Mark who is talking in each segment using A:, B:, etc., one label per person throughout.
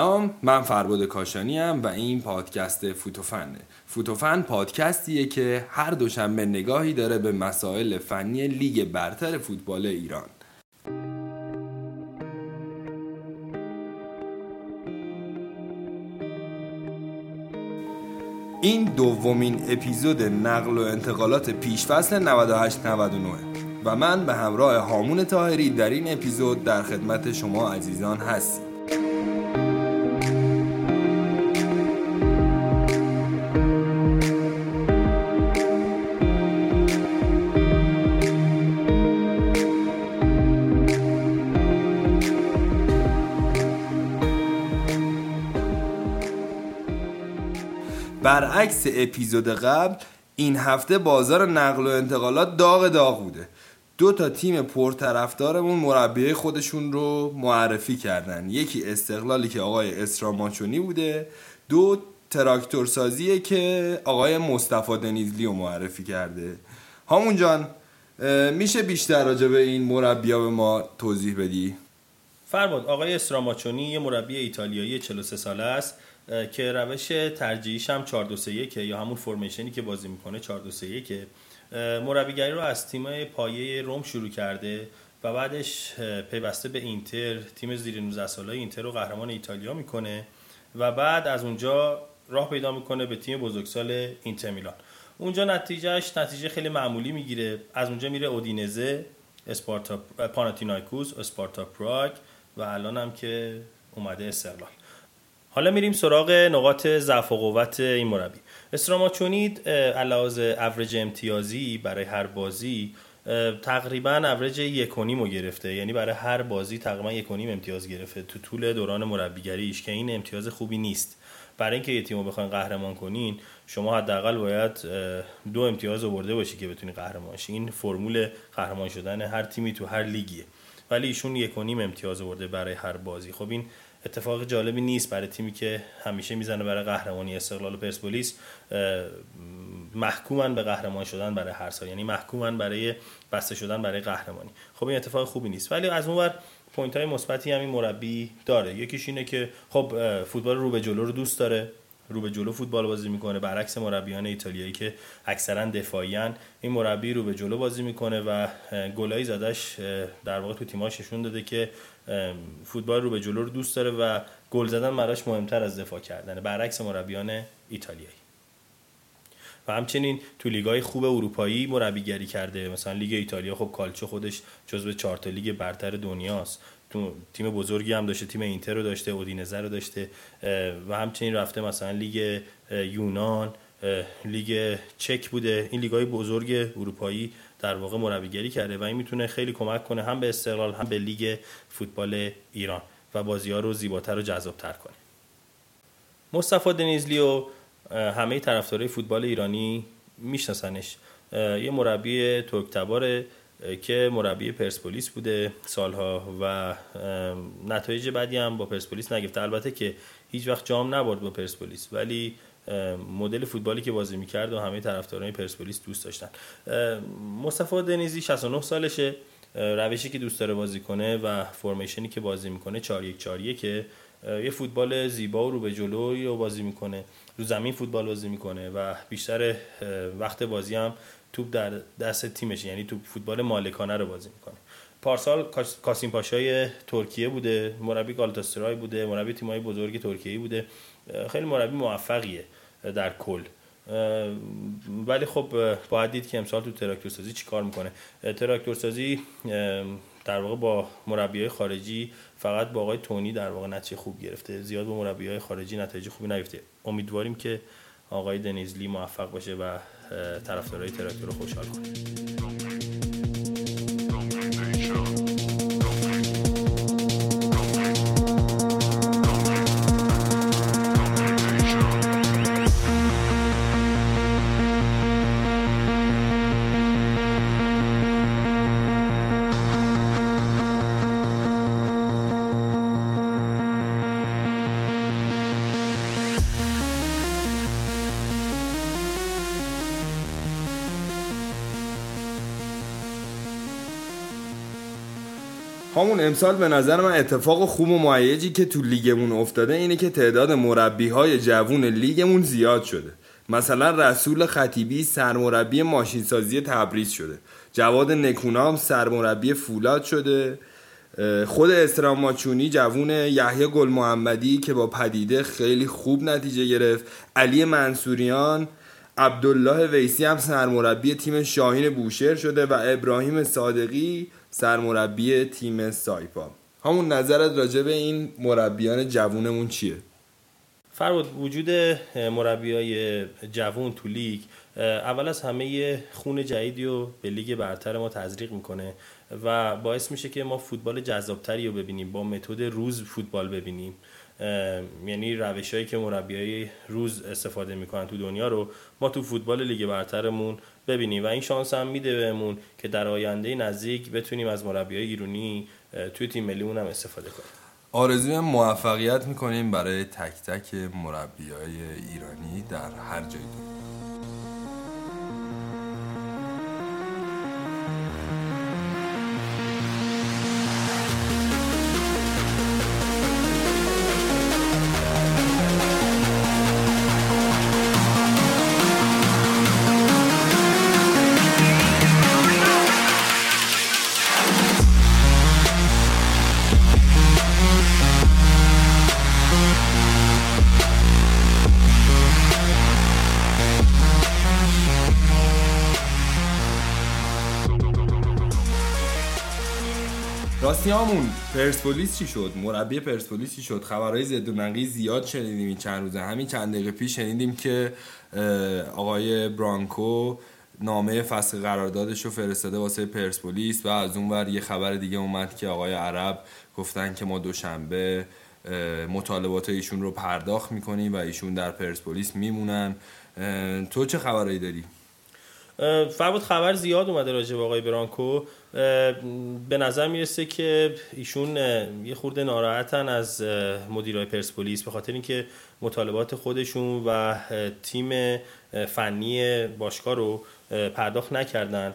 A: سلام من فرباد کاشانی و این پادکست فوتوفنه. فوتوفن پادکستیه که هر دوشنبه نگاهی داره به مسائل فنی لیگ برتر فوتبال ایران. این دومین اپیزود نقل و انتقالات پیشفصل 98 99 و من به همراه هامون تاهری در این اپیزود در خدمت شما عزیزان هستیم. برعکس اپیزود قبل این هفته بازار نقل و انتقالات داغ داغ بوده. دو تا تیم پرطرفدارمون مربی خودشون رو معرفی کردن. یکی استقلالی که آقای اسراماچونی بوده دو تراکتور سازیه که آقای مصطفی دنیزلی رو معرفی کرده. همون جان میشه بیشتر راجع به این مربی به ما توضیح بدی؟
B: فرمود آقای اسراماچونی یه مربی ایتالیایی 43 ساله است. که روش ترجیحیش هم 4 2 3 یا همون فرمیشنی که بازی می‌کنه 4 2 3 که مربیگری رو از تیم پایه روم شروع کرده و بعدش پیوسته به اینتر. تیم زیر 19 ساله اینتر رو قهرمان ایتالیا می‌کنه و بعد از اونجا راه پیدا می‌کنه به تیم بزرگسال اینتر میلان. اونجا نتیجهش نتیجه خیلی معمولی می‌گیره. از اونجا میره اودینزه اسپارتا پاناتینایکوس اسپارتا پراگ و الان هم که اومده استقلال. حالا میریم سراغ نقاط ضعف و قوت این مربی. استراماچونید علاوه اوریج امتیازی برای هر بازی تقریبا اوریج یک و گرفته. یعنی برای هر بازی تقریبا یک امتیاز گرفته تو طول دوران مربیگریش که این امتیاز خوبی نیست. برای اینکه یه تیم رو بخواین قهرمان کنین شما حداقل باید دو امتیاز آورده باشی که بتونی قهرمان شی. این فرمول قهرمان شدن هر تیمی تو هر لیگیه. ولی ایشون یک امتیاز آورده برای هر بازی. خب این اتفاق جالبی نیست برای تیمی که همیشه می‌زنه برای قهرمانی استقلال و پرسپولیس محکومن به قهرمان شدن برای هر سال یعنی محکومن برای بسته شدن برای قهرمانی. خب این اتفاق خوبی نیست. ولی از اون point های مثبتی هم این مربی داره. یکیش اینه که خب فوتبال رو به جلو رو دوست داره. رو به جلو فوتبال بازی می‌کنه. برعکس مربیان ایتالیایی که اکثرا دفاعیان این مربی رو به جلو بازی می‌کنه و گلای زدش در واقع تو تیماش نشون داده که فوتبال رو به جلو رو دوست داره و گل زدن براش مهمتر از دفاع کردنه برعکس مربیان ایتالیایی. و همچنین تو لیگای خوب اروپایی مربیگری کرده. مثلا لیگ ایتالیا خب کالچو خودش جزو چهار تا لیگ برتر دنیاست. تو تیم بزرگی هم داشته تیم اینتر رو داشته اودینزه رو داشته و همچنین رفته مثلا لیگ یونان لیگ چک بوده. این لیگای بزرگ اروپایی در واقع مربیگری کرده و این می‌تونه خیلی کمک کنه هم به استقلال هم به لیگ فوتبال ایران و بازی ها رو زیباتر و جذابتر کنه. مصطفی دنیزلی و همه طرفدارای فوتبال ایرانی میشناسنش. یه مربی ترکتباره که مربی پرسپولیس بوده سالها و نتایج بعدی هم با پرسپولیس نگرفته. البته که هیچ وقت جام نبرد با پرسپولیس ولی مدل فوتبالی که بازی می‌کرد و همه طرفداران پرسپولیس دوست داشتن. مصطفی دنیزی 69 سالشه. روشی که دوست داره بازی کنه و فرمیشنی که بازی می‌کنه 4 1 4 که یه فوتبال زیبا و رو به جلو رو بازی می‌کنه. رو زمین فوتبال بازی می‌کنه و بیشتر وقت بازی هم توپ در دست تیمش یعنی توپ فوتبال مالکانه رو بازی می‌کنه. پارسال کاسیم پاشای ترکیه بوده مربی گالاتاسرای بوده مربی تیمای بزرگ ترکیه بوده. خیلی مربی موفقیه در کل. ولی خب باید دید که امسال تو تراکتور سازی چی کار می‌کنه. تراکتور سازی در واقع با مربی خارجی فقط با آقای تونی در واقع نتیجه خوب گرفته. زیاد با مربی های خارجی نتایج خوبی نگرفته امیدواریم که آقای دنیزلی موفق باشه و طرفدارای تراکتور رو خوشحال کنه.
A: همون امسال به نظر من اتفاق خوب و معیجی که تو لیگمون افتاده اینه که تعداد مربی های جوون لیگمون زیاد شده. مثلا رسول خطیبی سرمربی ماشینسازی تبریز شده. جواد نکونام سرمربی فولاد شده. خود استرام ماچونی جوون یحیی گل محمدی که با پدیده خیلی خوب نتیجه گرفت. علی منصوریان عبدالله ویسی هم سرمربی تیم شاهین بوشهر شده و ابراهیم صادقی سرمربی تیم سایپا همون نظرت راجع به این مربیان جوونمون چیه؟
B: فرود وجود مربی های جوون تو لیگ اول از همه خون جدیدی رو به لیگ برتر ما تزریق می‌کنه و باعث میشه که ما فوتبال جذابتری رو ببینیم با متد روز فوتبال ببینیم یعنی روش هایی که مربی های روز استفاده می‌کنن تو دنیا رو ما تو فوتبال لیگ برترمون ببینیم و این شانس هم میده بهمون که در آینده نزدیک بتونیم از مربی های ایرانی توی تیم ملیمون هم استفاده کنیم.
A: آرزوی موفقیت می‌کنیم برای تک تک مربی های ایرانی در هر جای راستی پرسپولیس چی شد؟ مربی پرسپولیس چی شد؟ خبرهای زد و نقی زیاد شنیدیم این چند روزه. همین چند دقیقه پیش شنیدیم که آقای برانکو نامه فصل قراردادش رو فرستاده واسه پرسپولیس و از اون یه خبر دیگه اومد که آقای عرب گفتن که ما دوشنبه مطالبات ایشون رو پرداخت می‌کنیم و ایشون در پرسپولیس میمونن. تو چه خبرایی داری؟
B: فربود خبر زیاد اومده راجع به آقای برانکو. به نظر می‌رسه که ایشون یه خورده ناراحتن از مدیرای پرسپولیس به خاطر اینکه مطالبات خودشون و تیم فنی باشگاه رو پرداخت نکردن.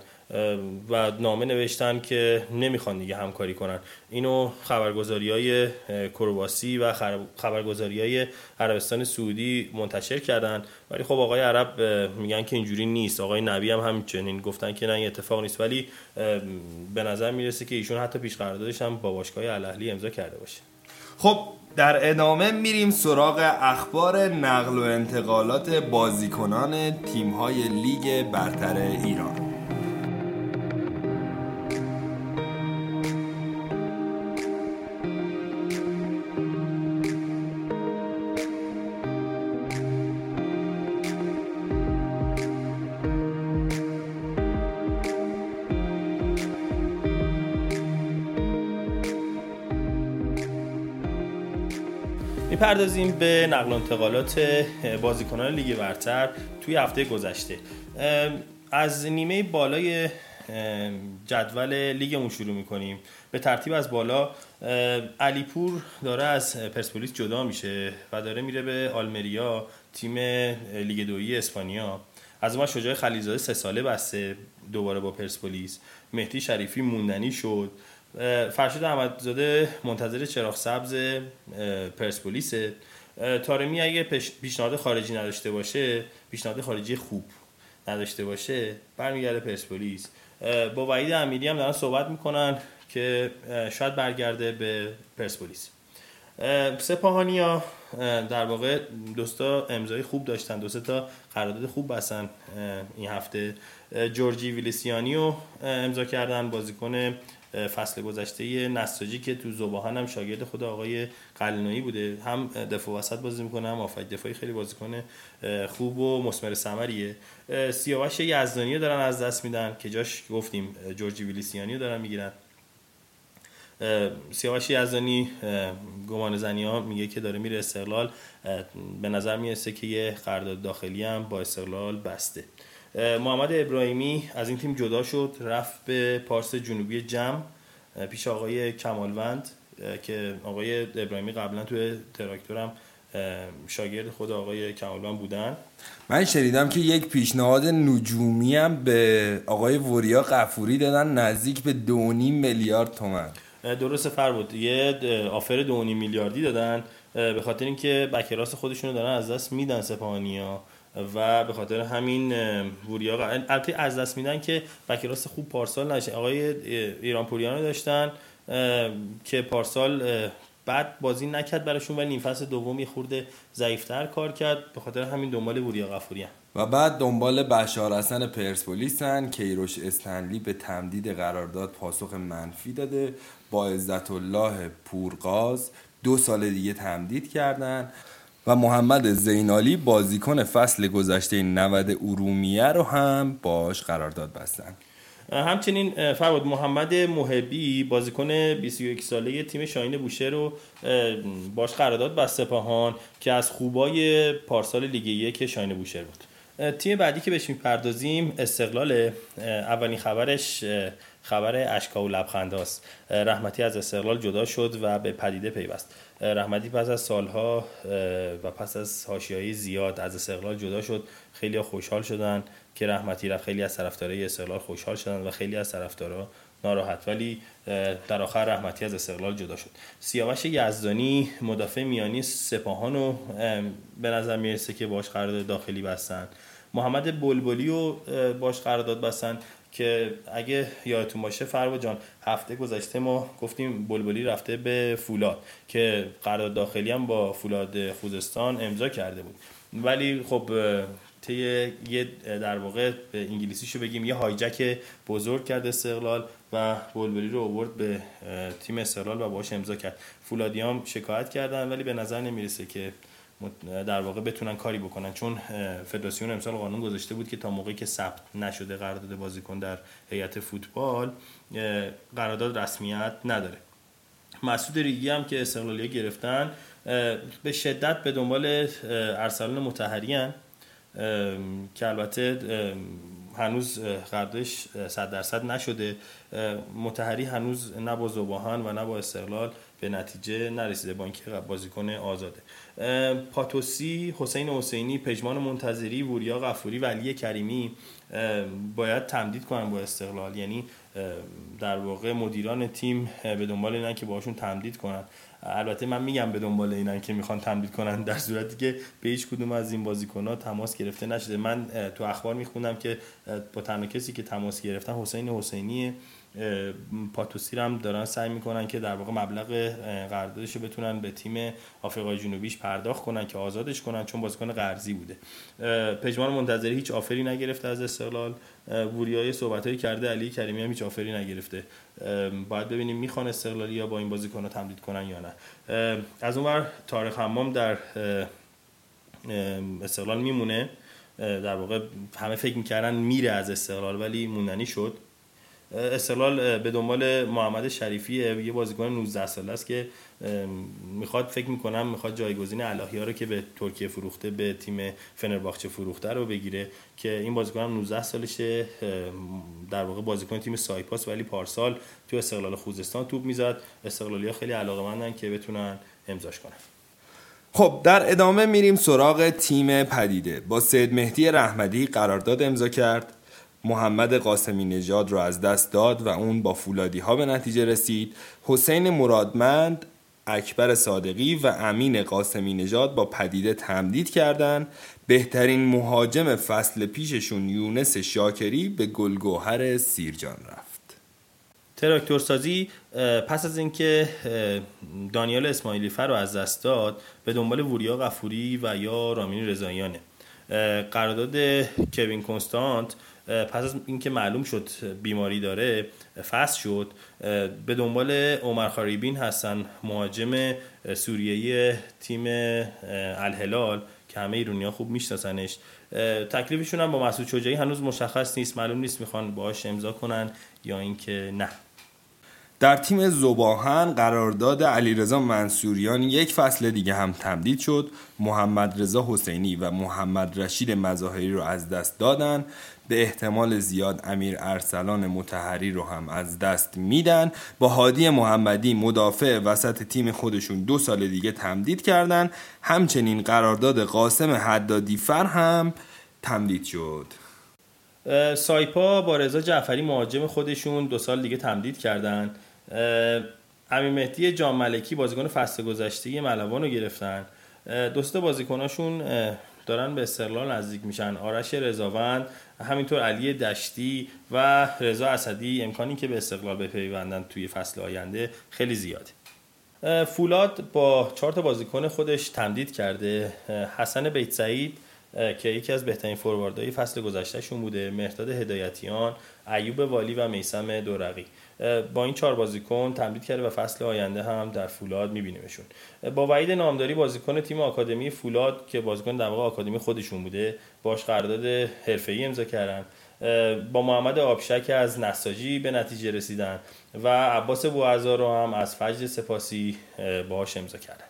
B: و نامه نوشتن که نمی‌خوان دیگه همکاری کنن. اینو خبرگزاری های کرواسی و خبرگزاری های عربستان سعودی منتشر کردن. ولی خب آقای عرب میگن که اینجوری نیست. آقای نبی هم همچنین گفتن که نه این اتفاق نیست. ولی به نظر می‌رسه که ایشون حتی پیش قراردادش هم با باشگاه الاهلی امضا کرده باشه.
A: خب در ادامه میریم سراغ اخبار نقل و انتقالات بازیکنان تیم‌های لیگ برتر ایران.
B: می‌پردازیم به نقل و انتقالات بازیکنان لیگ برتر توی هفته گذشته. از نیمه بالای جدول لیگمون شروع می‌کنیم. به ترتیب از بالا علیپور داره از پرسپولیس جدا میشه و داره میره به آلمریا تیم لیگ دویی اسپانیا. از ما شجاع خلیزاده سه ساله بسته دوباره با پرسپولیس. مهدی شریفی موندنی شد. فرشید احمدزاده منتظر چراغ سبز پرسپولیس تارمی اگه پیشنهاد خارجی نداشته باشه پیشنهاد خارجی خوب نداشته باشه برمیگرده پرسپولیس. با وحید امیری هم دارن صحبت می‌کنن که شاید برگرده به پرسپولیس. سپاهانی ها در واقع دوستا امضای خوب داشتن دو تا قرارداد خوب بستن این هفته. جورجی ویلیسیانی رو امضا کردن بازیکن فصل گذشته نساجی که تو زباهن هم شاگرد خود آقای قلنایی بوده. هم دفاع وسط بازی می‌کنه هم آفک دفاعی خیلی بازیکن خوب و مسمر ثمریه. سیاوش یزدانی دارن از دست میدن که جاش گفتیم جورجی ویلیسیانی رو دارن می‌گیرن. سیاوش یزدانی گمان زنی ها میگه که داره میره استقلال. به نظر می‌رسه که یه قرارداد داخلی هم با استقلال بسته. محمد ابراهیمی از این تیم جدا شد رفت به پارس جنوبی جم پیش آقای کمالوند که آقای ابراهیمی قبلا توی تراکتورم شاگرد خود آقای کمالوند بودن.
A: من شنیدم که یک پیشنهاد نجومی هم به آقای وریا قفوری دادن نزدیک به دونی میلیارد تومن
B: درست فر بود. یه آفر دو میلیاردی دادن به خاطر اینکه بکراس خودشونو دارن از دست میدن سپاهانیا و به خاطر همین وریا البته از دست میدن که بکراس خوب پارسال نشه. آقای ایران پوریانو داشتن که پارسال بعد بازی نکرد براشون و نیم فصل دومی خورده ضعیفتر کار کرد. به خاطر همین دنبال وریا غفوری
A: و بعد دنبال بشار حسن پرسپولیسن کیروش استنلی به تمدید قرارداد پاسخ منفی داده. با عزت الله پورغاز دو سال دیگه تمدید کردن. و محمد زینالی بازیکن فصل گذشته 90 ارومیه رو هم باش قرارداد بستن.
B: همچنین فرود محمد محبی بازیکن 21 ساله تیم شاین بوشه رو باش قرارداد بسته پاهان که از خوبای پارسال لیگ یک شاین بوشهر بود. تیم بعدی که بهش می‌پردازیم استقلال اولین خبرش خبر اشکا و لبخنداست. رحمتی از استقلال جدا شد و به پدیده پیوست. رحمتی پس از سالها و پس از حاشیه‌ای زیاد از استقلال جدا شد. خیلی خوشحال شدن که رحمتی رفت. خیلی از طرفدارای استقلال خوشحال شدن و خیلی از طرفدارا ناراحت. ولی در آخر رحمتی از استقلال جدا شد. سیاوش یزدانی مدافع میانی سپاهانو به نظر می‌رسه که باش قرارداد داخلی بستن. محمد بلبلی رو باش قرارداد بستن. که اگه یادتون باشه فروا جان هفته گذشته ما گفتیم بلبلی رفته به فولاد که قرارداد داخلی هم با فولاد خوزستان امضا کرده بود. ولی خب طی یه در واقع به انگلیسیشو بگیم یه هایجک بزرگ کرد استقلال و بولبری رو آورد به تیم استقلال و باش امضا کرد. فولادیام شکایت کردن ولی به نظر نمی‌رسه که در واقع بتونن کاری بکنن. چون فدراسیون امسال قانون گذاشته بود که تا موقعی که ثبت نشده قرارداد بازیکن در هیئت فوتبال قرارداد رسمیت نداره. مسعود ریگی هم که استقلالیه گرفتن به شدت به دنبال ارسلان متحری که البته هنوز قراردادش صد درصد نشده. متحری هنوز نه با زباهن و نه با استقلال. به نتیجه نرسیده با اینکه بازیکن آزاده. پاتوسی حسین حسینی پژمان منتظری وریا غفوری و علی کریمی باید تمدید کنن با استقلال. یعنی در واقع مدیران تیم به دنبال اینن که باشون تمدید کنن. البته من میگم به دنبال اینن که می‌خوان تمدید کنن در صورتی که به هیچ کدوم از این بازیکن‌ها تماس گرفته نشده. من تو اخبار میخوندم که با تنها کسی که تماس گرفتن حسین حسینی پاتوسی هم دارن سعی می‌کنن که در واقع مبلغ قراردادش بتونن به تیم آفریقای جنوبیش پرداخت کنن که آزادش کنن چون بازیکن قرضی بوده. پژمان منتظری هیچ آفری نگرفته از استقلال. وریای صحبتایی کرده علی کریمی هم هیچ نگرفته. باید ببینیم می‌خوان استقلالی یا با این بازیکن رو تمدید کنن یا نه. از اونور تاریخ حمام در استقلال میمونه. در واقع همه فکر می‌کردن میره از استقلال ولی موندنی شد. استقلال به دنبال محمد شریفی یه بازیکن 19 ساله است که می‌خواد فکر می‌کنم می‌خواد جایگزین الهی رو که به ترکیه فروخته به تیم فنرباخچه فروخته رو بگیره که این بازیکن هم 19 سالشه در واقع بازیکن تیم سایپاس ولی پارسال تو استقلال خوزستان توپ می‌زد. استقلالی ها خیلی علاقه که بتونن امضاش کنن.
A: خب در ادامه میریم سراغ تیم پدیده. با سید مهدی رحمدی قرارداد امضا کرد. محمد قاسمی نژاد رو از دست داد و اون با فولادی ها به نتیجه رسید. حسین مرادمند اکبر صادقی و امین قاسمی نژاد با پدیده تمدید کردند بهترین مهاجم فصل پیششون یونس شاکری به گلگوهر سیرجان رفت.
B: تراکتور سازی پس از اینکه دانیال اسماعیلی فر رو از دست داد به دنبال وریا غفوری و یا رامین رضاییانه. قرارداد کوین کنستانت پس از اینکه معلوم شد بیماری داره فصل شد به دنبال عمر خاریبین هستن مهاجم سوریهی تیم الهلال که همه ایرونی ها خوب میشناسنش. تکلیفشون هم با مسعود شجاعی هنوز مشخص نیست معلوم نیست می‌خوان باهاش امضا کنن یا اینکه نه.
A: در تیم زباهن قرارداد علیرضا منصوریان یک فصل دیگه هم تمدید شد. محمد رضا حسینی و محمد رشید مظاهری رو از دست دادن. به احتمال زیاد امیر ارسلان متحری رو هم از دست میدن. با هادی محمدی مدافع وسط تیم خودشون دو سال دیگه تمدید کردن. همچنین قرارداد قاسم حدادی فر هم تمدید شد.
B: سایپا با رضا جعفری مهاجم خودشون دو سال دیگه تمدید کردن. امین مهدی جام ملکی بازیکن فصل گذشته ملوان رو گرفتن. دوست بازیکناشون دارن به استقلال نزدیک میشن. آرش رضاوند همینطور علی دشتی و رضا اسدی امکانی که به استقلال بپیوندن توی فصل آینده خیلی زیاده. فولاد با چهار تا بازیکن خودش تمدید کرده. حسن بیت سعید که یکی از بهترین فورواردهای فصل گذشتهشون بوده. مهرداد هدایتیان ایوب والی و میسم دورقی. با این چهار بازیکن تمدید کرده و فصل آینده هم در فولاد میبینیمشون. با وعید نامداری بازیکن تیم آکادمی فولاد که بازیکن در واقع آکادمی خودشون بوده باش قرارداد حرفه‌ای امضا کردن. با محمد آبشک از نساجی به نتیجه رسیدن و عباس بوعزا رو هم از فجر سپاسی باهاش امضا کردن.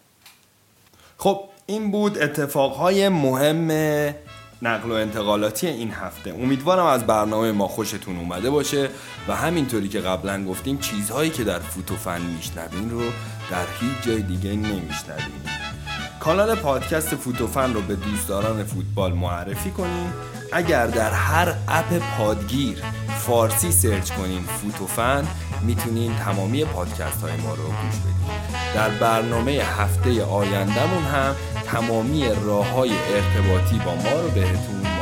A: خب این بود اتفاقهای مهم نقل و انتقالاتی این هفته. امیدوارم از برنامه ما خوشتون اومده باشه و همینطوری که قبلا گفتیم چیزهایی که در فوتوفن میشنوین رو در هیچ جای دیگه نمیشنوین. کانال پادکست فوتوفن رو به دوستداران فوتبال معرفی کنین. اگر در هر اپ پادگیر فارسی سرچ کنین فوتوفن می‌تونین تمامی پادکست های ما رو گوش بدین. در برنامه هفته آیندهمون هم تمامی راه های ارتباطی با ما رو بهتون